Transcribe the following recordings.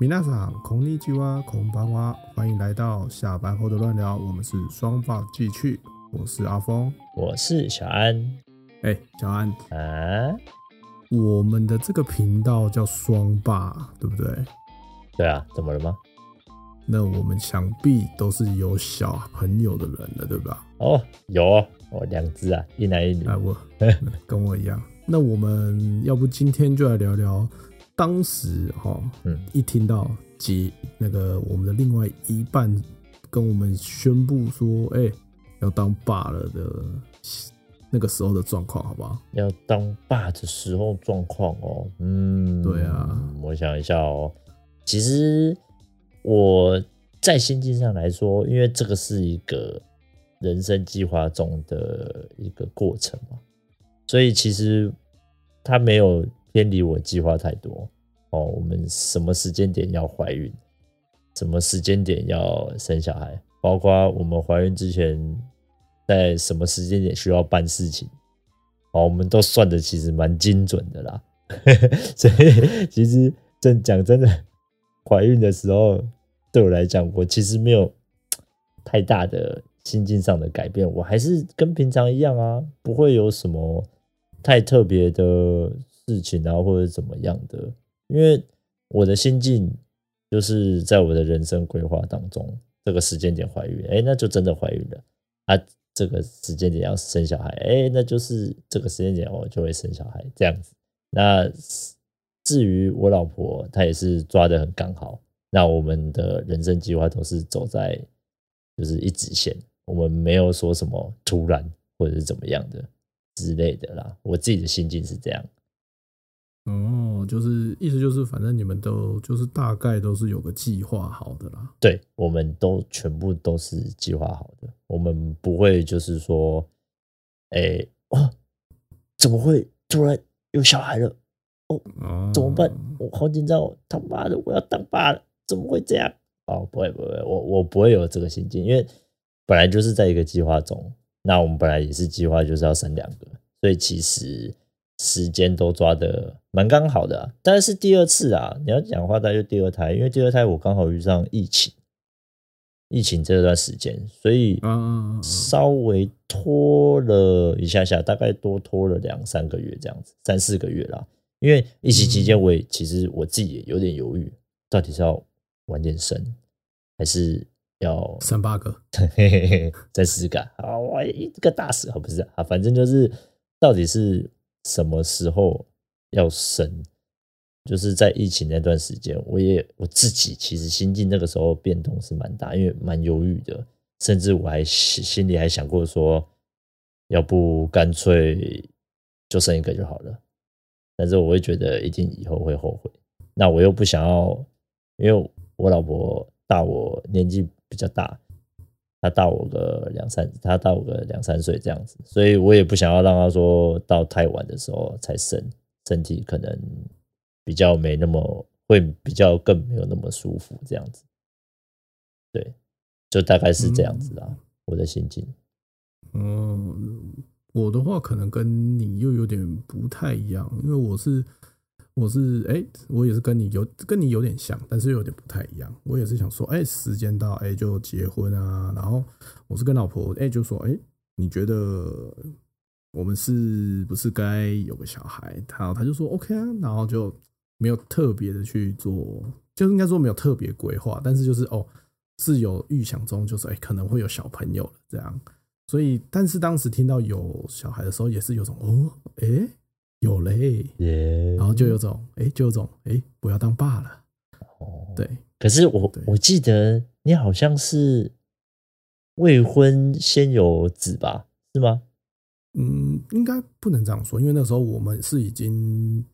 米娜桑，こんにちは，こんばんは，欢迎来到下班后的乱聊。我们是双爸继续，我是阿峰，我是小安。哎、欸，小安啊，我们的这个频道叫双爸，对不对？对啊，怎么了吗？那我们想必都是有小朋友的人了，对吧？哦，有哦，哦，两只啊，一男一女。哎，我跟我一样。那我们要不今天就来聊聊。 当时哈，嗯，一听到结那个我们的另外一半跟我们宣布说，哎，要当爸了的那个时候的状况，好不好？要当爸的时候状况哦，嗯，对啊，我想一下哦，其实我在心境上来说，因为这个是一个人生计划中的一个过程嘛，所以其实他没有。偏离我计划太多哦，我们什么时间点要怀孕，什么时间点要生小孩，包括我们怀孕之前在什么时间点需要办事情，哦，我们都算得其实蛮精准的啦。所以其实真讲真的，怀孕的时候对我来讲，我其实没有太大的心境上的改变，我还是跟平常一样啊，不会有什么太特别的。事情啊，或者怎么样的？因为我的心境就是在我的人生规划当中，这个时间点怀孕，哎，那就真的怀孕了啊。这个时间点要生小孩，哎，那就是这个时间点我就会生小孩这样子。那至于我老婆，她也是抓得很刚好。那我们的人生计划都是走在就是一直线，我们没有说什么突然或者是怎么样的之类的啦。我自己的心境是这样。哦，就是意思就是，反正你们都就是大概都是有个计划好的啦。对，我们都全部都是计划好的，我们不会就是说，哎、欸，哦，怎么会突然有小孩了？哦，怎么办？我好紧张哦！他妈的，我要当爸了，怎么会这样？哦，不会不会，我我不会有这个心境，因为本来就是在一个计划中，那我们本来也是计划就是要生两个，所以其实。时间都抓得蛮刚好的，啊，但是第二次啊，你要讲话，那就第二胎，因为第二胎我刚好遇上疫情，疫情这段时间，所以稍微拖了一下下，大概多拖了两三个月这样子，三四个月啦。因为疫情期间，我也其实我自己也有点犹豫，到底是要晚点生，还是要生八个，再试试看。啊，我一个大死啊，不是啊，反正就是到底是。什么时候要生？就是在疫情那段时间，我也我自己其实心境那个时候变动是蛮大，因为蛮犹豫的，甚至我还心里还想过说，要不干脆就生一个就好了。但是我会觉得一定以后会后悔。那我又不想要，因为我老婆大我年纪比较大。他大我个两三，他大我个两三岁这样子，所以我也不想要让他说到太晚的时候才生，身体可能比较没那么会比较更没有那么舒服这样子，对，就大概是这样子啊，嗯、我的心境。嗯，我的话可能跟你又有点不太一样，因为我是。我是哎、我也是跟你有跟你有点像，但是又有点不太一样。我也是想说，哎、时间到，哎、就结婚啊。然后我是跟老婆，哎、就说，哎、你觉得我们是不是该有个小孩？然后他就说 OK 啊，然后就没有特别的去做，就应该说没有特别规划，但是就是哦，是有预想中，就是哎、可能会有小朋友这样。所以，但是当时听到有小孩的时候，也是有种哦，哎、有嘞.然后就有种，哎、欸，就有种，哎、欸，不要当爸了。哦，对。可是我我记得你好像是未婚先有子吧？是吗？嗯，应该不能这样说，因为那时候我们是已经，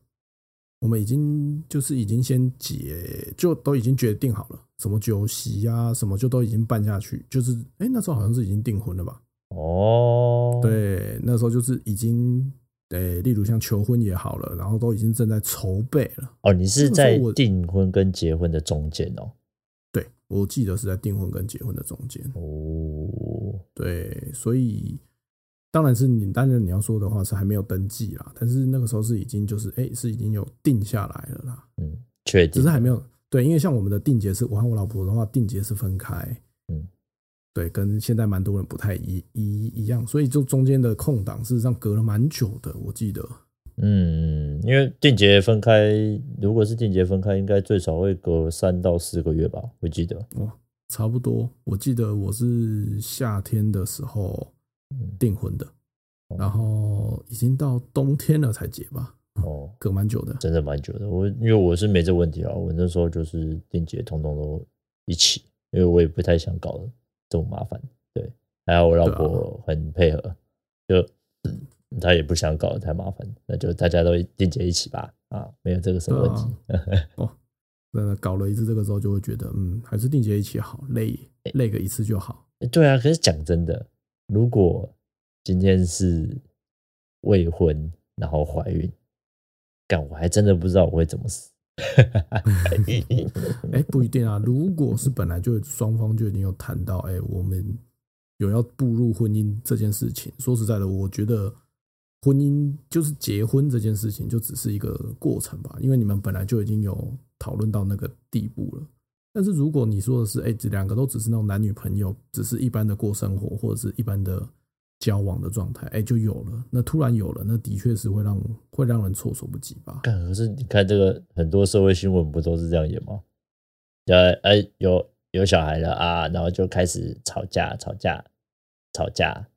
我们已经就是已经先结，就都已经决定好了，什么酒席啊，什么就都已经办下去，就是，哎、欸，那时候好像是已经订婚了吧？哦，对，那时候就是已经。对，例如像求婚也好了，然后都已经正在筹备了。哦，你是在订婚跟结婚的中间哦？对，我记得是在订婚跟结婚的中间。哦，对，所以当然是你，当然你要说的话是还没有登记啦，但是那个时候是已经就是哎，是已经有定下来了啦。嗯，确定，只是还没有，对，因为像我们的定结是，我和我老婆的话，定结是分开，嗯，对，跟现在蛮多人不太一一一样，所以就中间的空档事实上隔了蛮久的，我记得。嗯，因为定节分开，如果是定节分开，应该最少会隔三到四个月吧，我记得。哦，差不多。我记得我是夏天的时候订婚的，嗯、然后已经到冬天了才结吧。哦，隔蛮久的，真的蛮久的。我因为我是没这问题啊，我那时候就是定节通通都一起，因为我也不太想搞这么麻烦。对，还好我老婆很配合，啊、就。她也不想搞得太麻烦，那就大家都定结一起吧，啊，没有这个什么问题。啊、哦，那搞了一次这个之后，就会觉得，嗯，还是定结一起好，累累个一次就好。对啊，可是讲真的，如果今天是未婚然后怀孕，干我还真的不知道我会怎么死。哎，不一定啊，如果是本来就双方就已经有谈到，哎，我们有要步入婚姻这件事情，说实在的，我觉得。婚姻就是结婚这件事情，就只是一个过程吧，因为你们本来就已经有讨论到那个地步了。但是如果你说的是，哎，这两个都只是那种男女朋友，只是一般的过生活，或者是一般的交往的状态，哎，就有了。那突然有了，那的确是会让会让人措手不及吧。可是你看这个很多社会新闻不都是这样演吗？呃，哎，有有小孩了啊，然后就开始吵架，吵架，吵架。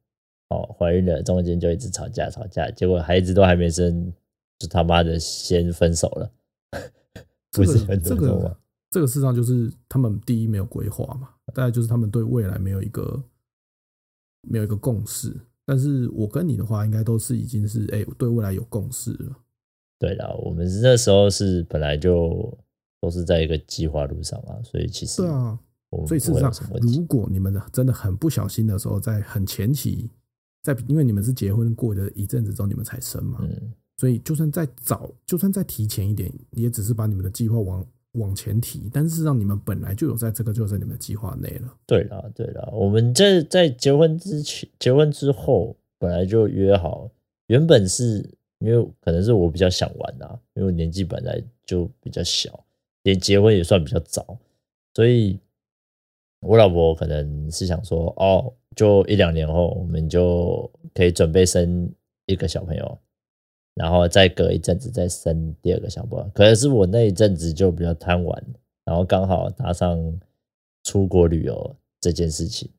哦，怀孕了，中间就一直吵架吵架，结果孩子都还没生，就他妈的先分手了。不是很多吗？这个这个事实上就是他们第一没有规划嘛，大概就是他们对未来没有一个没有一个共识。但是我跟你的话，应该都是已经是哎、欸、对未来有共识了。对的，我们那时候是本来就都是在一个计划路上啊，所以其实对啊，所以事实上，如果你们真的很不小心的时候，在很前期。在，因为你们是结婚过了一阵子之后，你们才生嘛，嗯，所以就算再早，就算再提前一点，也只是把你们的计划往往前提。但是让你们本来就有在这个，就在你们的计划内了。对啦，对啦，我们在在结婚之前、结婚之后，本来就约好，原本是因为可能是我比较想玩啊，因为我年纪本来就比较小，连结婚也算比较早，所以。我老婆可能是想说，哦，就一两年后，我们就可以准备生一个小朋友，然后再隔一阵子再生第二个小朋友。可能是我那一阵子就比较贪玩，然后刚好搭上出国旅游这件事情，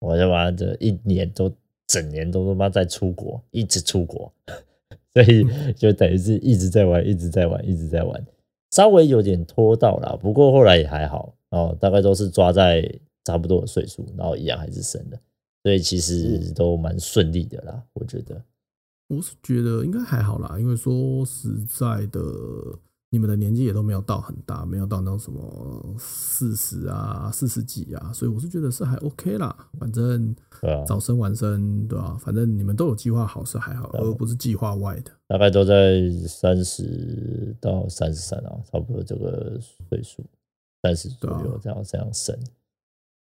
我就把这一年都整年都他妈在出国，一直出国，所以就等于是一直在玩，一直在玩，一直在玩，稍微有点拖到了，不过后来也还好哦，大概都是抓在。差不多的岁数，然后一样还是生的，所以其实都蛮顺利的啦。我觉得，我是觉得应该还好啦，因为说实在的，你们的年纪也都没有到很大，没有到那种什么四十啊、四十几啊，所以我是觉得是还 OK 啦。反正早生晚生，对吧、啊？反正你们都有计划好是还好，而不是计划外的。大概都在三十到三十三啊，差不多这个岁数，三十左右这样这样生。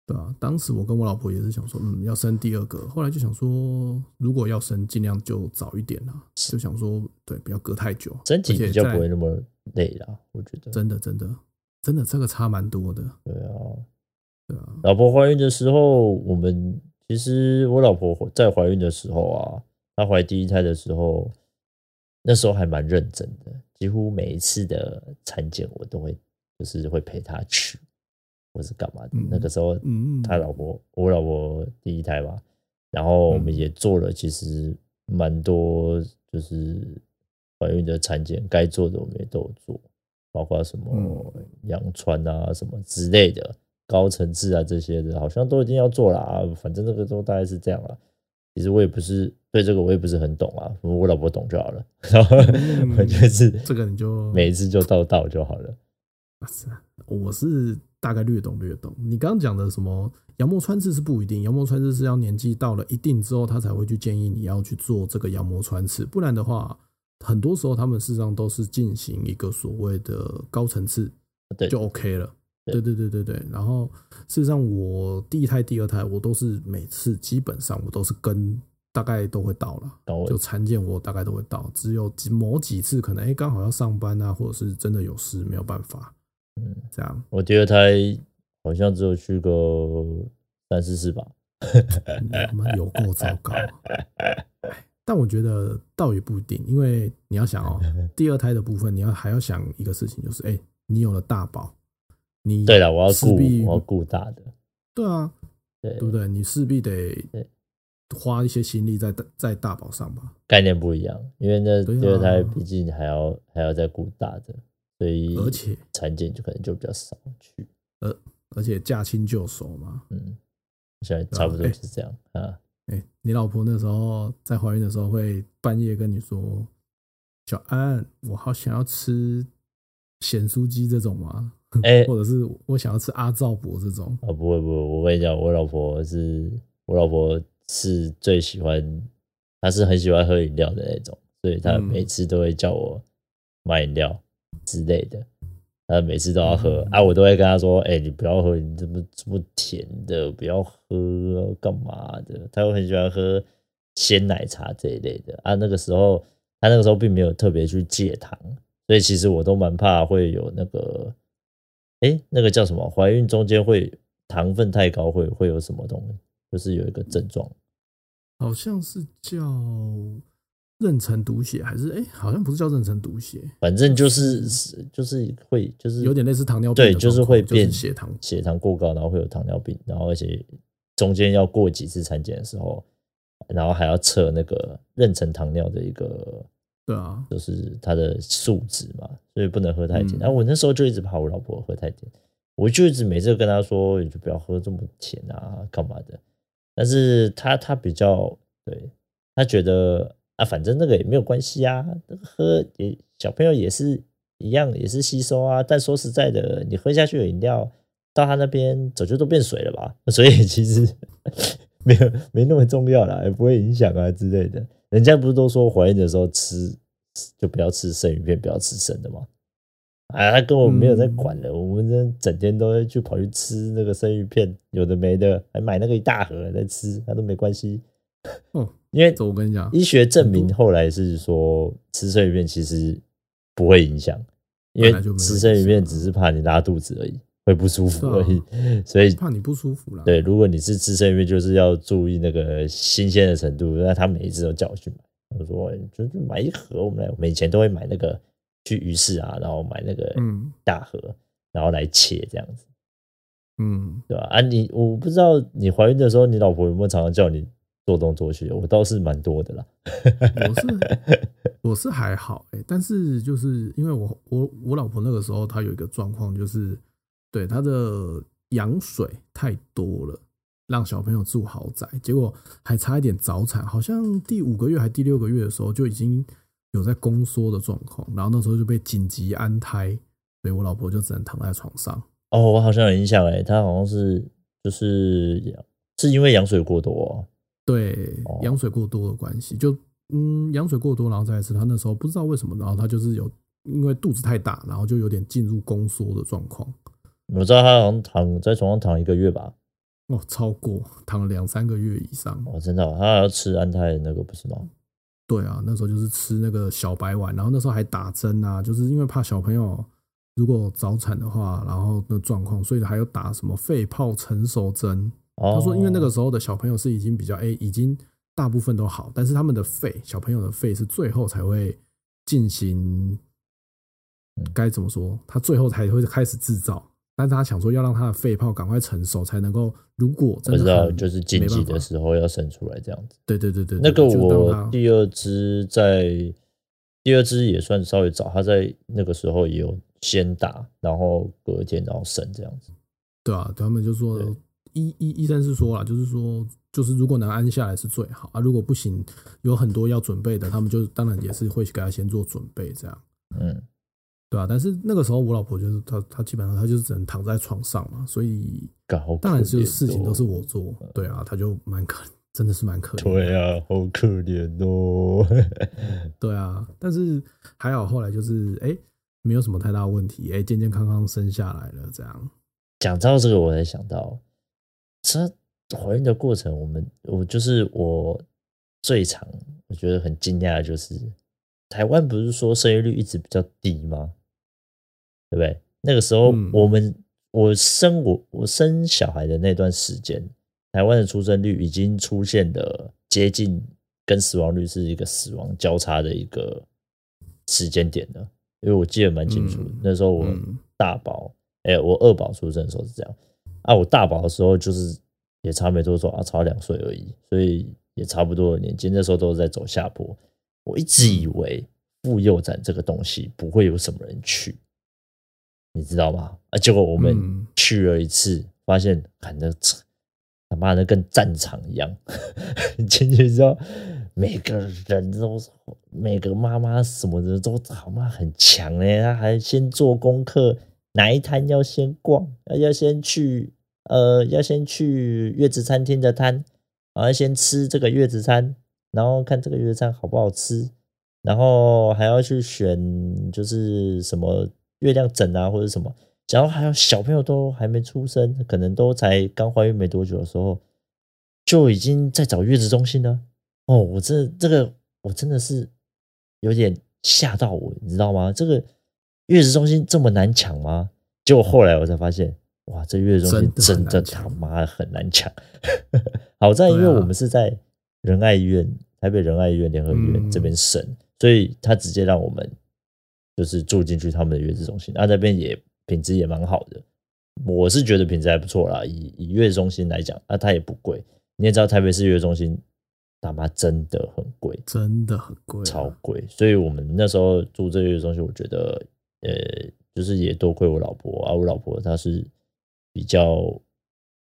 对啊，当时我跟我老婆也是想说，嗯，要生第二个。后来就想说，如果要生，尽量就早一点啦。就想说，对，不要隔太久，身体比较不会那么累啦。我觉得真的，真的，真的，这个差蛮多的。对啊，对啊。老婆怀孕的时候，我们其实我老婆在怀孕的时候啊，她怀第一胎的时候，那时候还蛮认真的，几乎每一次的产检我都会，就是会陪她去。或是干嘛的？那个时候，他老婆，我老婆第一胎吧，然后我们也做了，其实蛮多，就是怀孕的产检该做的我们也都有做，包括什么羊穿啊、什么之类的高层次啊这些的，好像都一定要做了啊。反正这个时候大概是这样了。其实我也不是对这个我也不是很懂啊，我老婆懂就好了。然后 我就是这个你就每一次就到到就好了。我是。大概略懂略懂。你刚刚讲的什么羊膜穿刺是不一定，羊膜穿刺是要年纪到了一定之后，他才会去建议你要去做这个羊膜穿刺。不然的话，很多时候他们事实上都是进行一个所谓的高层次，就 OK 了。对对对对对。然后事实上，我第一胎、第二胎，我都是每次基本上我都是跟大概都会到了，就产检我大概都会到，只有某几次可能哎刚好要上班啊，或者是真的有事没有办法。这样。我第二胎好像只有去个三四次吧，妈有够糟糕。但我觉得倒也不一定，因为你要想哦，第二胎的部分，你要还要想一个事情，就是哎，你有了大宝，你对了，我要顾，我要顾大的，对啊，对，对不对？你势必得花一些心力在在大宝上吧。概念不一样，因为那第二胎毕竟还要还要再顾大的，所以而且产检就可能就比较少去，而而且驾轻就熟嘛，嗯，现在差不多是这样啊。哎，你老婆那时候在怀孕的时候会半夜跟你说：“小安，我好想要吃咸酥鸡这种吗？哎，或者是我想要吃阿照伯这种？”啊，不会不会，我跟你讲，我老婆是我老婆是最喜欢，她是很喜欢喝饮料的那种，所以她每次都会叫我买饮料之类的。他每次都要喝啊，我都会跟他说：“哎，你不要喝，你这么这么甜的，不要喝，干嘛的？”他又很喜欢喝鲜奶茶这一类的啊。那个时候，他那个时候并没有特别去戒糖，所以其实我都蛮怕会有那个，哎，那个叫什么？怀孕中间会糖分太高，会会有什么东西？就是有一个症状，好像是叫。妊娠毒血还是哎、欸，好像不是叫妊娠毒血，反正就是就是会就是有点类似糖尿病，对，就是会变血糖血糖过高，然后会有糖尿病，然后而且中间要过几次产检的时候，然后还要测那个妊娠糖尿的一个，对啊，就是它的数值嘛，所以不能喝太甜。然后我那时候就一直怕我老婆喝太甜，我就一直每次跟她说，你就不要喝这么甜啊，干嘛的？但是她她比较对，她觉得。啊，反正那个也没有关系啊，喝也小朋友也是一样，也是吸收啊。但说实在的，你喝下去的饮料到他那边早就都变水了吧，所以其实 没有没那么重要啦，也不会影响啊之类的。人家不是都说怀孕的时候吃就不要吃生鱼片，不要吃生的吗？啊，他跟我没有在管了，嗯、我们这整天都会去跑去吃那个生鱼片，有的没的，还买那个一大盒在吃，他都没关系。嗯。因为我跟你讲，医学证明后来是说吃生鱼片其实不会影响，因为吃生鱼片只是怕你拉肚子而已，会不舒服而已，所以怕你不舒服了。对，如果你是吃生鱼片，就是要注意那个新鲜的程度。那他每一次都叫我去买，我说就就买一盒，我们来，我们以前都会买那个去鱼市啊，然后买那个大盒，然后来切这样子，嗯，对吧？啊，你我不知道你怀孕的时候，你老婆有没有常常叫你？做东做西，我倒是蛮多的啦。我是 我是还好哎、欸，但是就是因为我我我老婆那个时候她有一个状况，就是对她的羊水太多了，让小朋友住豪宅，结果还差一点早产，好像第五个月还第六个月的时候就已经有在宫缩的状况，然后那时候就被紧急安胎，所以我老婆就只能躺在床上。哦，我好像有印象哎，她好像是就是是因为羊水过多喔。对，羊水过多的关系，就嗯，羊水过多，然后再来吃。他那时候不知道为什么，然后他就是有因为肚子太大，然后就有点进入宫缩的状况。我知道他好像躺在床上躺一个月吧？哦，超过躺了两三个月以上。哦，真的，他还要吃安胎的那个不是吗？对啊，那时候就是吃那个小白丸，然后那时候还打针啊，就是因为怕小朋友如果早产的话，然后那状况，所以还有打什么肺泡成熟针。他说：“因为那个时候的小朋友是已经比较哎，已经大部分都好，但是他们的肺，小朋友的肺是最后才会进行，该怎么说？他最后才会开始制造，但是他想说要让他的肺泡赶快成熟，才能够如果真的知道就是紧急的时候要生出来这样子。对对对对，那个我第二只在第二只也算稍微早，他在那个时候也有先打，然后隔天然后生这样子。对啊，他们就说。”医医医生是说了，就是说，就是如果能安下来是最好啊。如果不行，有很多要准备的，他们就当然也是会给他先做准备，这样，嗯，对啊。但是那个时候我老婆就是她，她基本上她就是只能躺在床上嘛，所以当然就是事情都是我做，对啊，她就蛮可，真的是蛮可怜。对啊，好可怜哦。对啊，但是还好，后来就是哎，没有什么太大问题，哎，健健康康生下来了，这样。讲到这个，我才想到。这怀孕的过程，我们我就是我最常我觉得很惊讶的就是，台湾不是说生育率一直比较低吗？对不对？那个时候我们、嗯、我生我我生小孩的那段时间，台湾的出生率已经出现了接近跟死亡率是一个死亡交叉的一个时间点了。因为我记得蛮清楚，嗯、那时候我大宝，哎、嗯欸，我二宝出生的时候是这样啊。我大宝的时候就是也差没多少啊，差两岁而已，所以也差不多的年纪。那时候都是在走下坡。我一直以为妇幼展这个东西不会有什么人去，你知道吗？啊，结果我们去了一次，发现看那他妈的跟战场一样，进去之后。每个人都，每个妈妈什么的都好嘛，很强哎，他还先做功课，哪一摊要先逛，要先去，呃，要先去月子餐厅的摊，然后先吃这个月子餐，然后看这个月子餐好不好吃，然后还要去选，就是什么月亮枕啊或者什么，然后还有小朋友都还没出生，可能都才刚怀孕没多久的时候，就已经在找月子中心了。哦，我这这个我真的是有点吓到我，你知道吗？这个月子中心这么难抢吗？结果后来我才发现，哇，这月子中心真的他妈的很难抢。好在因为我们是在仁爱医院，台北仁爱医院联合医院这边生，所以他直接让我们就是住进去他们的月子中心，那那边也品质也蛮好的。我是觉得品质还不错啦，以以月子中心来讲，那它也不贵。你也知道台北市月子中心。他妈真的很贵，真的很贵，超贵。所以我们那时候住这个月子中心，我觉得，呃，就是也多亏我老婆啊，我老婆她是比较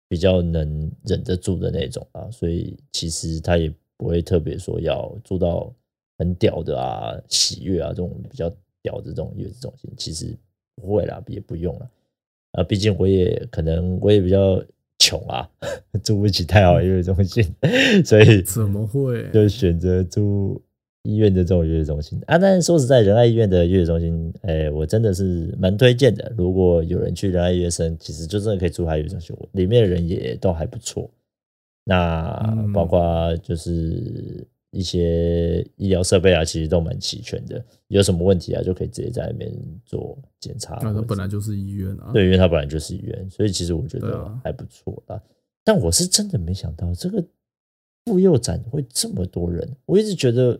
比较能忍得住的那种啊，所以其实他也不会特别说要住到很屌的啊，喜悦啊这种比较屌的这种月子中心，其实不会啦，也不用了啊，毕竟我也可能我也比较。穷啊，住不起太好的月子中心，所以怎么会？就选择住医院的这种月子中心啊？但是说实在，仁爱医院的月子中心，哎、欸，我真的是蛮推荐的。如果有人去仁爱医院生，其实就真的可以住他月子中心，里面的人也都还不错。那包括就是。一些医疗设备啊，其实都蛮齐全的。有什么问题啊，就可以直接在那边做检查。那它本来就是医院啊，对，因为它本来就是医院，所以其实我觉得还不错啊。但我是真的没想到这个妇幼展会这么多人。我一直觉得，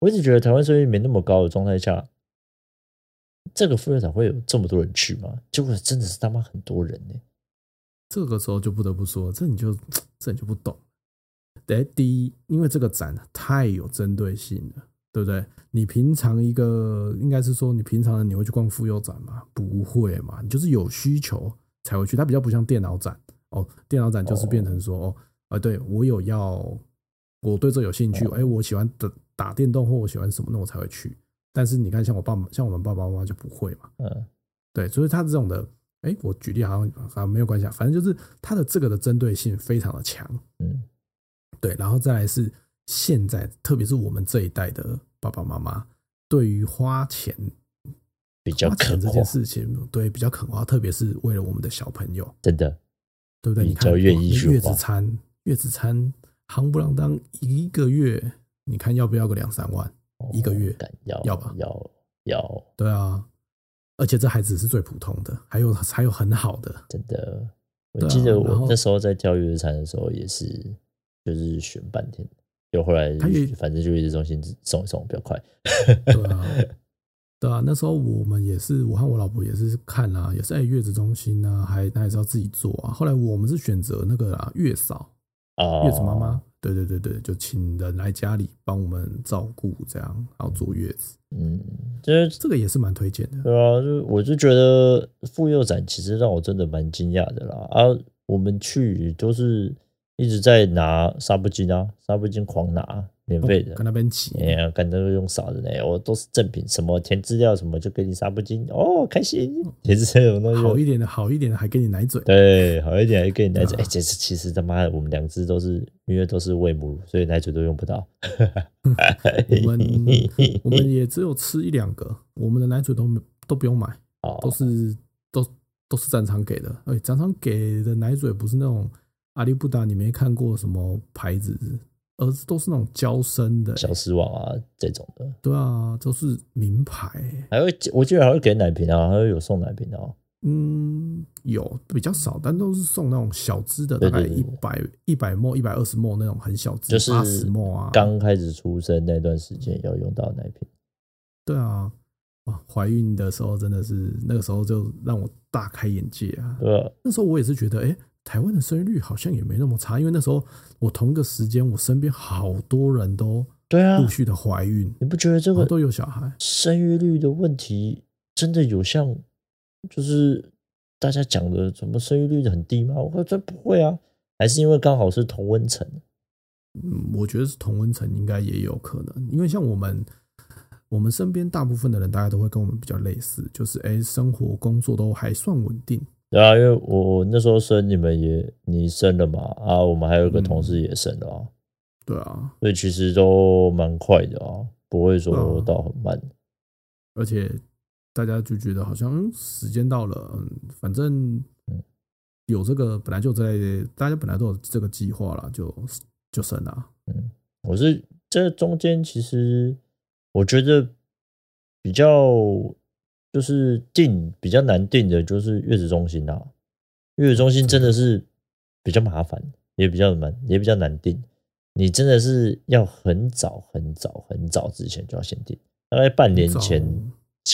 我一直觉得台湾生育率没那么高的状态下，这个妇幼展会有这么多人去吗？结果真的是他妈很多人呢。这个时候就不得不说，这你就这你就不懂。第一，因为这个展太有针对性了，对不对？你平常一个应该是说，你平常的你会去逛妇幼展吗？不会嘛，你就是有需求才会去。它比较不像电脑展哦，电脑展就是变成说哦，啊，对我有要，我对这有兴趣，哎，我喜欢打打电动或我喜欢什么，那我才会去。但是你看，像我爸像我们爸爸妈妈就不会嘛，嗯，对，所以他这种的，哎，我举例好像好像没有关系啊，反正就是他的这个的针对性非常的强，嗯。对，然后再来是现在，特别是我们这一代的爸爸妈妈，对于花钱比较肯花这件事情，对比较肯花，特别是为了我们的小朋友，真的，对不对？你看月子餐，月子餐，夯不啷当一个月，你看要不要个两三万一个月？要要吧？要要。对啊，而且这还只是最普通的，还有还有很好的，真的。我记得我那时候在挑月子餐的时候也是。就是选半天，就后来反正就月子中心送一送比较快。对啊，对啊，那时候我们也是，我和我老婆也是看啊，也是在月子中心啊，还那也是要自己做啊。后来我们是选择那个啊，月嫂啊，月子妈妈，对对对对，就请人来家里帮我们照顾，这样然后坐月子。嗯，这这个也是蛮推荐的。对啊，就我就觉得妇幼展其实让我真的蛮惊讶的啦。啊，我们去都是。一直在拿纱布巾啊，纱布巾狂拿，免费的，跟那边挤，哎呀，跟那个用少的呢，我都是正品，什么填资料什么就给你纱布巾，哦，开心，填这种东西，好一点的，好一点的还给你奶嘴，对，好一点还给你奶嘴，哎，这是其实他妈的，我们两只都是因为都是喂母乳，所以奶嘴都用不到，我们我们也只有吃一两个，我们的奶嘴都都不用买，都是都都是展场给的，哎，展场给的奶嘴不是那种。阿里不达，你没看过什么牌子？儿子都是那种娇生的、欸，小狮王啊这种的。对啊，都是名牌、欸。还会，我记得还会给奶瓶啊，还会有送奶瓶啊。嗯，有比较少，但都是送那种小支的，大概一百一百 ml、一百二十 ml 那种很小支，就是八十 ml 啊。刚开始出生那段时间要用到奶瓶。对啊，哇，怀孕的时候真的是那个时候就让我大开眼界啊。对啊，那时候我也是觉得，哎、欸，台湾的生育率好像也没那么差，因为那时候我同个时间，我身边好多人都对啊陆续的怀孕。你不觉得这个都有小孩生育率的问题真的有像？就是大家讲的什么生育率很低吗？我说这不会啊，还是因为刚好是同温层。嗯，我觉得是同温层应该也有可能，因为像我们我们身边大部分的人，大家都会跟我们比较类似，就是哎，生活工作都还算稳定。对啊，因为我那时候生你们也你生了嘛，啊，我们还有一个同事也生了啊。对啊，所以其实都蛮快的啊，不会说到很慢，而且。大家就觉得好像时间到了，嗯，反正有这个本来就在，大家本来都有这个计划了，就就生了。嗯，我是这中间其实我觉得比较就是定比较难定的，就是月子中心啊，月子中心真的是比较麻烦，也比较难，也比较难定。你真的是要很早很早很早之前就要先定，大概半年前。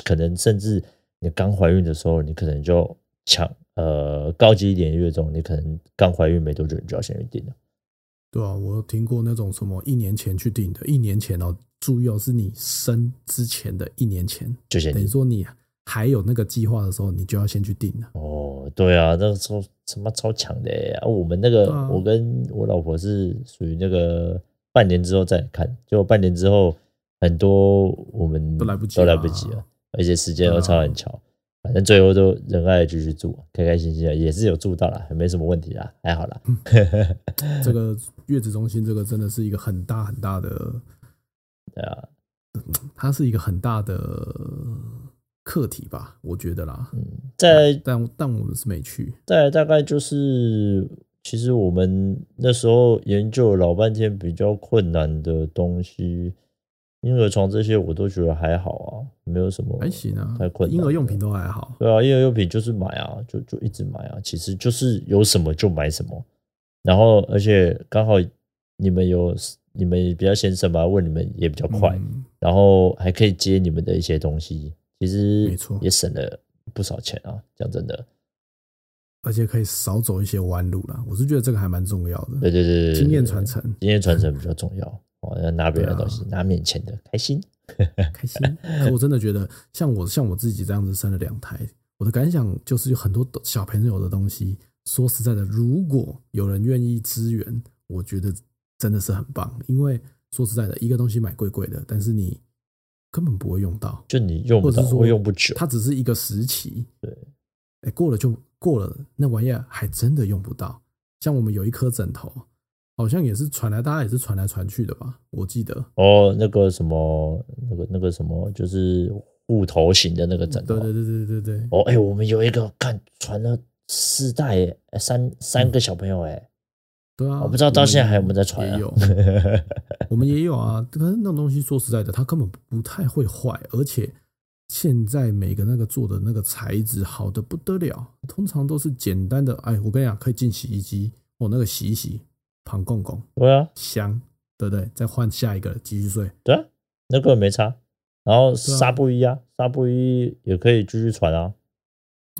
可能甚至你刚怀孕的时候，你可能就抢呃高级一点的月中，你可能刚怀孕没多久，你就要先去定了。对啊，我有听过那种什么一年前去订的，一年前哦，注意哦，是你生之前的一年前就先订，等于说你还有那个计划的时候，你就要先去定了。哦，对啊，那个时候什么超强的啊？我们那个、啊、我跟我老婆是属于那个半年之后再看，就半年之后很多我们都来不及，都来不及了。而且时间又超很巧，反正最后都仁爱继续住，开开心心的，也是有住到了，还没什么问题啦，还好啦。这个月子中心，这个真的是一个很大很大的，对啊，它是一个很大的课题吧，我觉得啦。嗯，在但但我们是没去，在大概就是，其实我们那时候研究老半天比较困难的东西。婴儿床这些我都觉得还好啊，没有什么还行啊，太困难。婴儿用品都还好，对啊，婴儿用品就是买啊，就就一直买啊，其实就是有什么就买什么。然后而且刚好你们有你们比较先生吧，问你们也比较快，嗯、然后还可以接你们的一些东西，其实没错，也省了不少钱啊。讲真的，而且可以少走一些弯路啦。我是觉得这个还蛮重要的，对对对，经验传承，经验传承比较重要。哦要拿别人的东西，啊、拿面前的，开心，开心。我真的觉得，像我像我自己这样子生了两胎，我的感想就是有很多小朋友的东西。说实在的，如果有人愿意支援，我觉得真的是很棒。因为说实在的，一个东西买贵贵的，但是你根本不会用到，就你用不到，或者是说用不久，它只是一个时期。对，哎，过了就过了，那玩意儿还真的用不到。像我们有一颗枕头。好像也是传来，大家也是传来传去的吧？我记得哦，那个什么，那个那个什么，就是护头型的那个枕头。对对对对对对。哦，哎、欸，我们有一个看传了四代，三三个小朋友，哎、嗯，对啊，我不知道到现在还有没有在传、啊。也有，我们也有啊。可是那种东西，说实在的，它根本不太会坏，而且现在每个那个做的那个材质好的不得了，通常都是简单的。哎，我跟你讲，可以进洗衣机，哦，那个洗一洗。旁公公，对啊，香，对不对？再换下一个继续睡，对啊，那个没差。然后纱布衣啊，纱布衣也可以继续穿啊，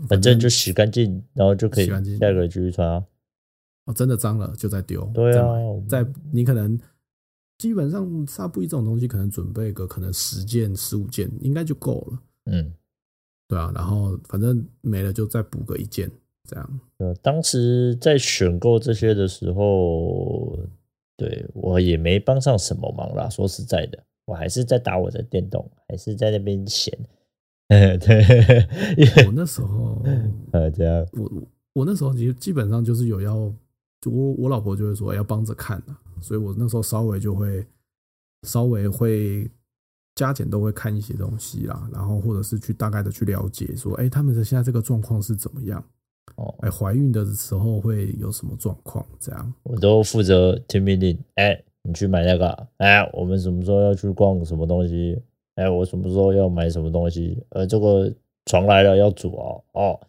反正就洗干净，然后就可以下一个继续穿啊。哦，真的脏了就再丢，对啊，再你可能基本上纱布衣这种东西，可能准备个可能十件十五件应该就够了。嗯，对啊，然后反正没了就再补个一件。这样，呃，当时在选购这些的时候，对我也没帮上什么忙啦。说实在的，我还是在打我的电动，还是在那边闲。对，我那时候，呃，这样，我我那时候其实基本上就是有要，就我我老婆就会说要帮着看的，所以我那时候稍微就会稍微会加减都会看一些东西啦，然后或者是去大概的去了解说，哎，他们的现在这个状况是怎么样。哦，哎怀孕的时候会有什么状况？这样，我都负责听命令。哎，你去买那个，哎，我们什么时候要去逛什么东西？哎，我什么时候要买什么东西？呃，这个床来了要煮哦，哦，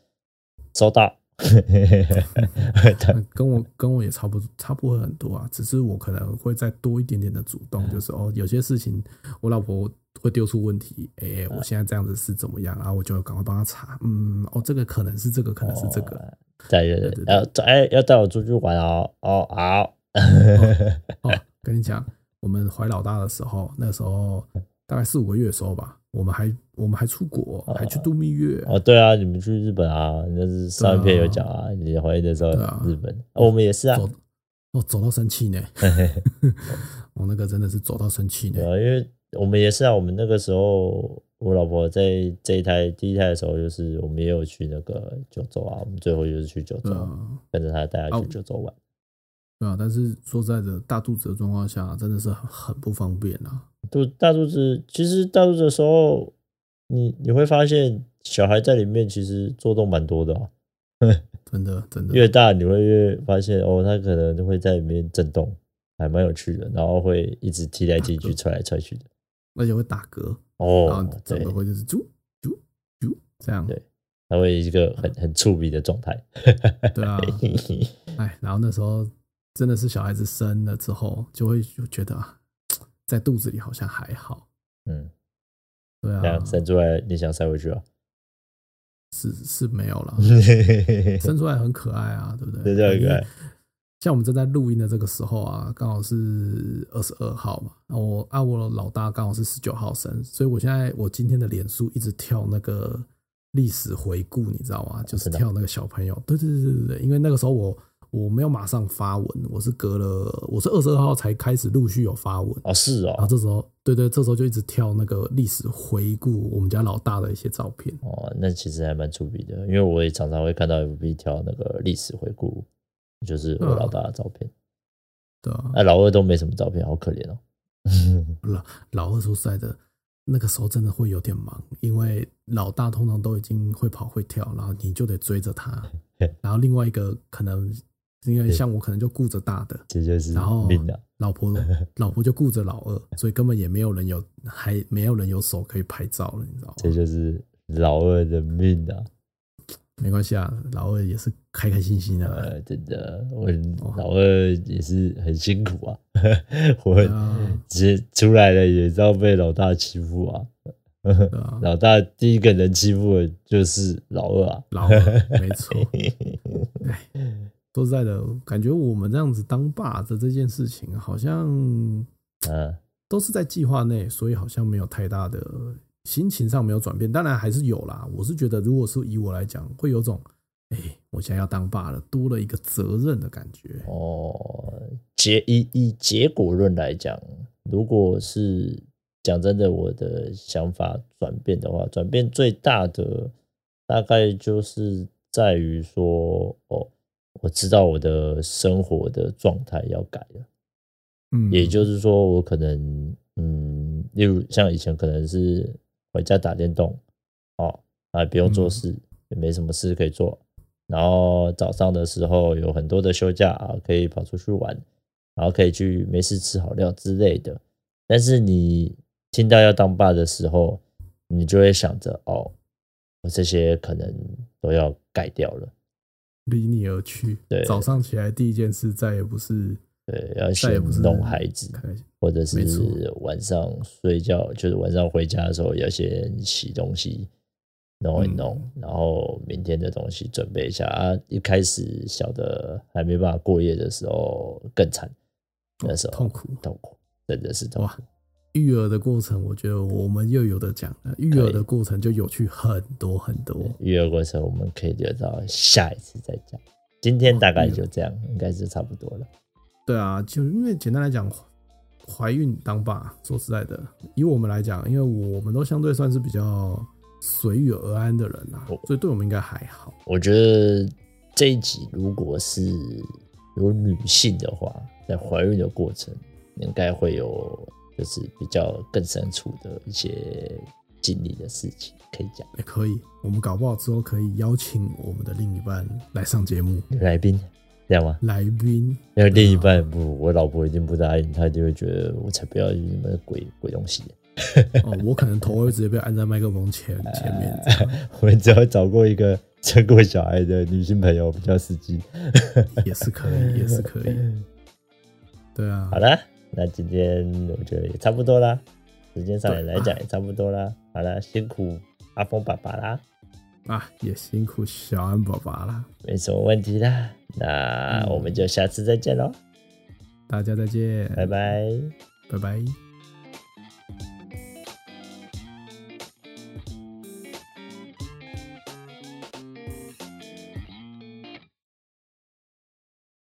收到。跟我跟我也差不多，差不会很多啊，只是我可能会再多一点点的主动，就是哦，有些事情我老婆会丢出问题，哎，我现在这样子是怎么样？然后我就赶快帮她查，嗯，哦，这个可能是这个，可能是这个，对对对，要哎要带我出去玩哦，哦好，哦，跟你讲，我们怀老大的时候，那时候大概四五个月的时候吧。我们还我们还出国，还去度蜜月哦，哦。对啊，你们去日本啊？那是上一篇有讲啊。你怀孕的时候，日本，哦，我们也是啊。走哦，走到生气呢。我 那个真的是走到生气呢。对啊，因为我们也是啊。我们那个时候，我老婆在这一胎第一胎的时候，就是我们也有去那个九州啊。我们最后就是去九州，跟着她带她去九州玩。对啊，但是说实在的，大肚子的状况下，真的是很不方便啊。肚大肚子，其实大肚子的时候，你你会发现小孩在里面其实做动蛮多的啊，真的真的。越大你会越发现哦，他可能会在里面震动，还蛮有趣的，然后会一直踢来踢去、踹来踹去的，而且会打嗝哦，然后整个会就是啾啾啾这样，对，他会一个很很触鼻的状态，对啊，哎，然后那时候真的是小孩子生了之后，就会就觉得啊。在肚子里好像还好，嗯，对啊，生出来你想塞回去啊？是是没有了，生出来很可爱啊，对不对？对，对，很可爱。像我们正在录音的这个时候啊，刚好是二十二号嘛，那我啊，我老大刚好是十九号生，所以我现在我今天的脸书一直跳那个历史回顾，你知道吗？就是跳那个小朋友，对对对对对对，因为那个时候我。我没有马上发文，我是隔了，我是二十二号才开始陆续有发文。啊，是哦，然后这时候，对对，这时候就一直跳那个历史回顾我们家老大的一些照片。哦，那其实还蛮出名的，因为我也常常会看到 FB 跳那个历史回顾，就是我老大的照片，对啊，哎，老二都没什么照片，好可怜哦，老老二说实在的，那个时候真的会有点忙，因为老大通常都已经会跑会跳，然后你就得追着他，然后另外一个可能。因为像我可能就顾着大的，这就是然后老婆 老婆就顾着老二，所以根本也没有人有还没有人有手可以拍照了，你知道吗？这就是老二的命啊！没关系啊，老二也是开开心心的、啊呃。真的，我老二也是很辛苦啊，我直接出来了也知道被老大欺负啊。啊 老大第一个人欺负的就是老二啊，老二没错。说实在的，感觉我们这样子当爸的这件事情，好像呃都是在计划内，所以好像没有太大的心情上没有转变。当然还是有啦，我是觉得，如果是以我来讲，会有种哎，我现在要当爸了，多了一个责任的感觉。哦，结以以结果论来讲，如果是讲真的，我的想法转变的话，转变最大的大概就是在于说哦。我知道我的生活的状态要改了，嗯，也就是说，我可能，嗯，例如像以前可能是回家打电动，哦，啊不用做事，也没什么事可以做，然后早上的时候有很多的休假啊，可以跑出去玩，然后可以去没事吃好料之类的。但是你听到要当爸的时候，你就会想着，哦，我这些可能都要改掉了。离你而去，对，早上起来第一件事再也不是对，要先弄孩子，或者是晚上睡觉，就是晚上回家的时候要先洗东西，弄一弄，嗯、然后明天的东西准备一下啊。一开始小的还没办法过夜的时候更惨，那时候痛苦痛苦，真的是痛苦。育儿的过程，我觉得我们又有的讲。育儿的过程就有趣很多很多。育儿过程我们可以留到下一次再讲。今天大概就这样，应该是差不多了。对啊，就因为简单来讲，怀孕当爸，说实在的，以我们来讲，因为我们都相对算是比较随遇而安的人啊，所以对我们应该还好。我觉得这一集如果是有女性的话，在怀孕的过程，应该会有。就是比较更深处的一些经历的事情可以讲，也可以。我们搞不好之后可以邀请我们的另一半来上节目，来宾。这样吗？来宾，那另一半不，我老婆一定不答应，她就会觉得我才不要你们鬼鬼东西。哦，我可能头会直接被按在麦克风前 前面。我们只要找过一个生过小孩的女性朋友比较实际，也是可以，也是可以。对啊，好了，那今天我觉得也差不多啦，时间上来讲也差不多啦。好了，辛苦阿峰爸爸啦，啊，也辛苦小安爸爸啦，没什么问题啦。那我们就下次再见喽，大家再见，拜拜，拜拜。